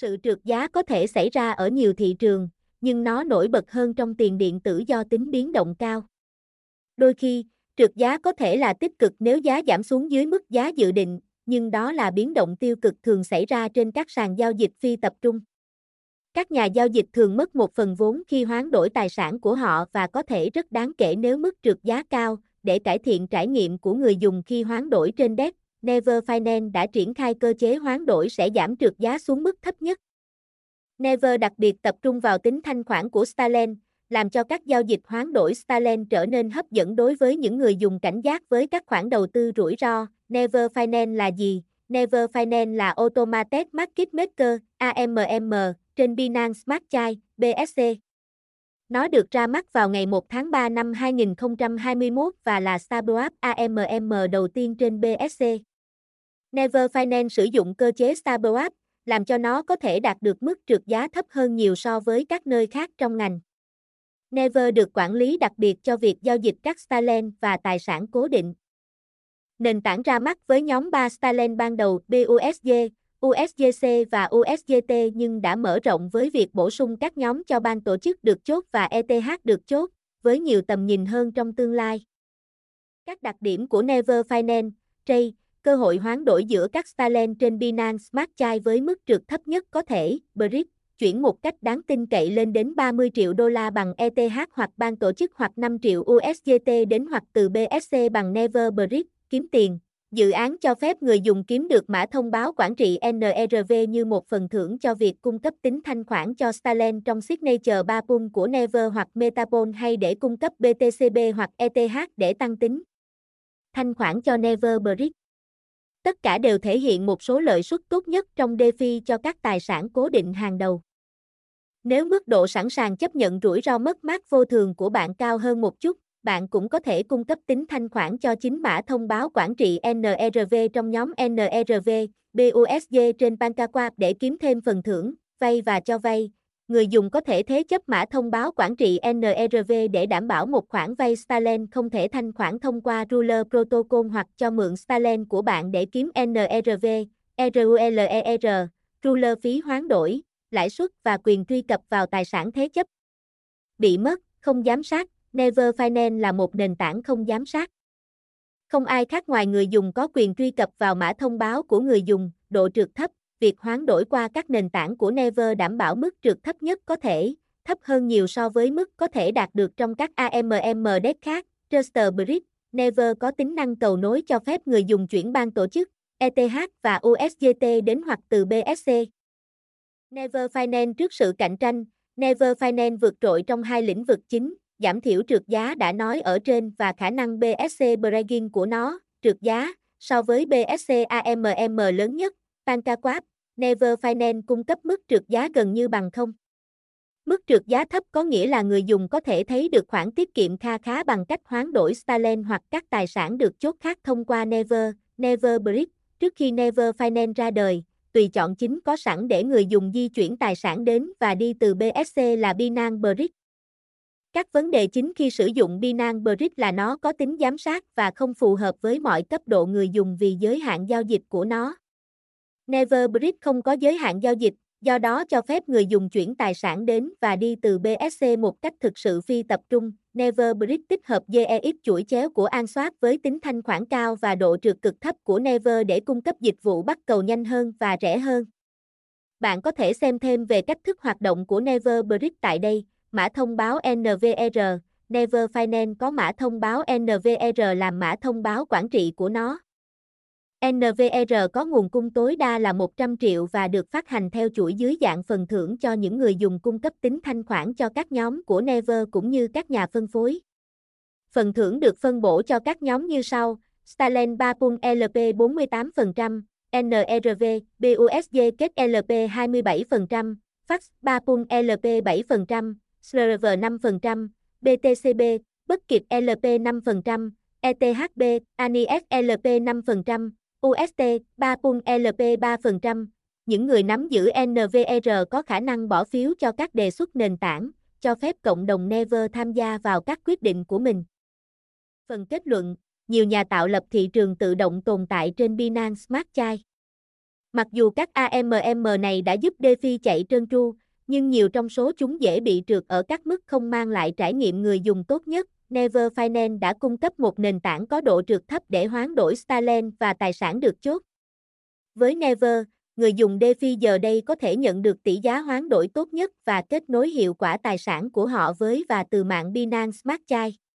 Sự trượt giá có thể xảy ra ở nhiều thị trường, nhưng nó nổi bật hơn trong tiền điện tử do tính biến động cao. Đôi khi, trượt giá có thể là tích cực nếu giá giảm xuống dưới mức giá dự định, nhưng đó là biến động tiêu cực thường xảy ra trên các sàn giao dịch phi tập trung. Các nhà giao dịch thường mất một phần vốn khi hoán đổi tài sản của họ và có thể rất đáng kể nếu mức trượt giá cao, để cải thiện trải nghiệm của người dùng khi hoán đổi trên DEX. Never Finance đã triển khai cơ chế hoán đổi sẽ giảm trượt giá xuống mức thấp nhất. Never đặc biệt tập trung vào tính thanh khoản của Starland, làm cho các giao dịch hoán đổi Starland trở nên hấp dẫn đối với những người dùng cảnh giác với các khoản đầu tư rủi ro. Never Finance là gì? Never Finance là Automated Market Maker, AMM, trên Binance Smart Chain, BSC. Nó được ra mắt vào ngày 1 tháng 3 năm 2021 và là Starbucks AMM đầu tiên trên BSC. Never Finance sử dụng cơ chế Starbucks, làm cho nó có thể đạt được mức trượt giá thấp hơn nhiều so với các nơi khác trong ngành. Never được quản lý đặc biệt cho việc giao dịch các Starland và tài sản cố định. Nền tảng ra mắt với nhóm 3 Starland ban đầu BUSD, USDC và USDT nhưng đã mở rộng với việc bổ sung các nhóm cho ban tổ chức được chốt và ETH được chốt, với nhiều tầm nhìn hơn trong tương lai. Các đặc điểm của Never Finance, Trade, cơ hội hoán đổi giữa các Starland trên Binance Smart Chain với mức trượt thấp nhất có thể, BRIC, chuyển một cách đáng tin cậy lên đến 30 triệu đô la bằng ETH hoặc ban tổ chức hoặc 5 triệu USDT đến hoặc từ BSC bằng Never BRIC, kiếm tiền. Dự án cho phép người dùng kiếm được mã thông báo quản trị NRV như một phần thưởng cho việc cung cấp tính thanh khoản cho Starland trong Signature 3 pool của Never hoặc Metapol hay để cung cấp BTCB hoặc ETH để tăng tính thanh khoản cho Never Brick. Tất cả đều thể hiện một số lợi suất tốt nhất trong DeFi cho các tài sản cố định hàng đầu. Nếu mức độ sẵn sàng chấp nhận rủi ro mất mát vô thường của bạn cao hơn một chút, bạn cũng có thể cung cấp tính thanh khoản cho chính mã thông báo quản trị NRV trong nhóm NRV, BUSD trên PancaSwap để kiếm thêm phần thưởng, vay và cho vay. Người dùng có thể thế chấp mã thông báo quản trị NRV để đảm bảo một khoản vay Starland không thể thanh khoản thông qua Ruler Protocol hoặc cho mượn Starland của bạn để kiếm NRV, RULER, Ruler phí hoán đổi, lãi suất và quyền truy cập vào tài sản thế chấp. Bị mất, không giám sát, Never Finance là một nền tảng không giám sát. Không ai khác ngoài người dùng có quyền truy cập vào mã thông báo của người dùng, độ trượt thấp, việc hoán đổi qua các nền tảng của Never đảm bảo mức trượt thấp nhất có thể, thấp hơn nhiều so với mức có thể đạt được trong các AMM desk khác. Truster Bridge, Never có tính năng cầu nối cho phép người dùng chuyển ban tổ chức, ETH và USDT đến hoặc từ BSC. Never Finance trước sự cạnh tranh, Never Finance vượt trội trong hai lĩnh vực chính, giảm thiểu trượt giá đã nói ở trên và khả năng BSC breaking của nó, trượt giá, so với BSC AMM lớn nhất, Pankawap, Never Finance cung cấp mức trượt giá gần như bằng không. Mức trượt giá thấp có nghĩa là người dùng có thể thấy được khoản tiết kiệm kha khá bằng cách hoán đổi Starland hoặc các tài sản được chốt khác thông qua Never, Never Bridge. Trước khi Never Finance ra đời, tùy chọn chính có sẵn để người dùng di chuyển tài sản đến và đi từ BSC là Binance Bridge. Các vấn đề chính khi sử dụng Binance Bridge là nó có tính giám sát và không phù hợp với mọi cấp độ người dùng vì giới hạn giao dịch của nó. Neverbridge không có giới hạn giao dịch, do đó cho phép người dùng chuyển tài sản đến và đi từ BSC một cách thực sự phi tập trung. Neverbridge tích hợp GEX chuỗi chéo của Answap với tính thanh khoản cao và độ trượt cực thấp của Never để cung cấp dịch vụ bắt cầu nhanh hơn và rẻ hơn. Bạn có thể xem thêm về cách thức hoạt động của Neverbridge tại đây. Mã thông báo NVR, Never Finance có mã thông báo NVR làm mã thông báo quản trị của nó. NVR có nguồn cung tối đa là 100 triệu và được phát hành theo chuỗi dưới dạng phần thưởng cho những người dùng cung cấp tính thanh khoản cho các nhóm của Never cũng như các nhà phân phối. Phần thưởng được phân bổ cho các nhóm như sau: Starland 3 Pung LP 48%, NRV, BUSD kết LP 27%, Fax 3 Pung LP 7%, SRV 5%, BTCB, Bất Kiệt LP 5%, ETHB, ANIS LP 5%, UST, 3 Pun LP 3%. Những người nắm giữ NVR có khả năng bỏ phiếu cho các đề xuất nền tảng, cho phép cộng đồng Never tham gia vào các quyết định của mình. Phần kết luận, nhiều nhà tạo lập thị trường tự động tồn tại trên Binance Smart Chain. Mặc dù các AMM này đã giúp DeFi chạy trơn tru, nhưng nhiều trong số chúng dễ bị trượt ở các mức không mang lại trải nghiệm người dùng tốt nhất. Never Finance đã cung cấp một nền tảng có độ trượt thấp để hoán đổi Starland và tài sản được chốt. Với Never, người dùng DeFi giờ đây có thể nhận được tỷ giá hoán đổi tốt nhất và kết nối hiệu quả tài sản của họ với và từ mạng Binance Smart Chain.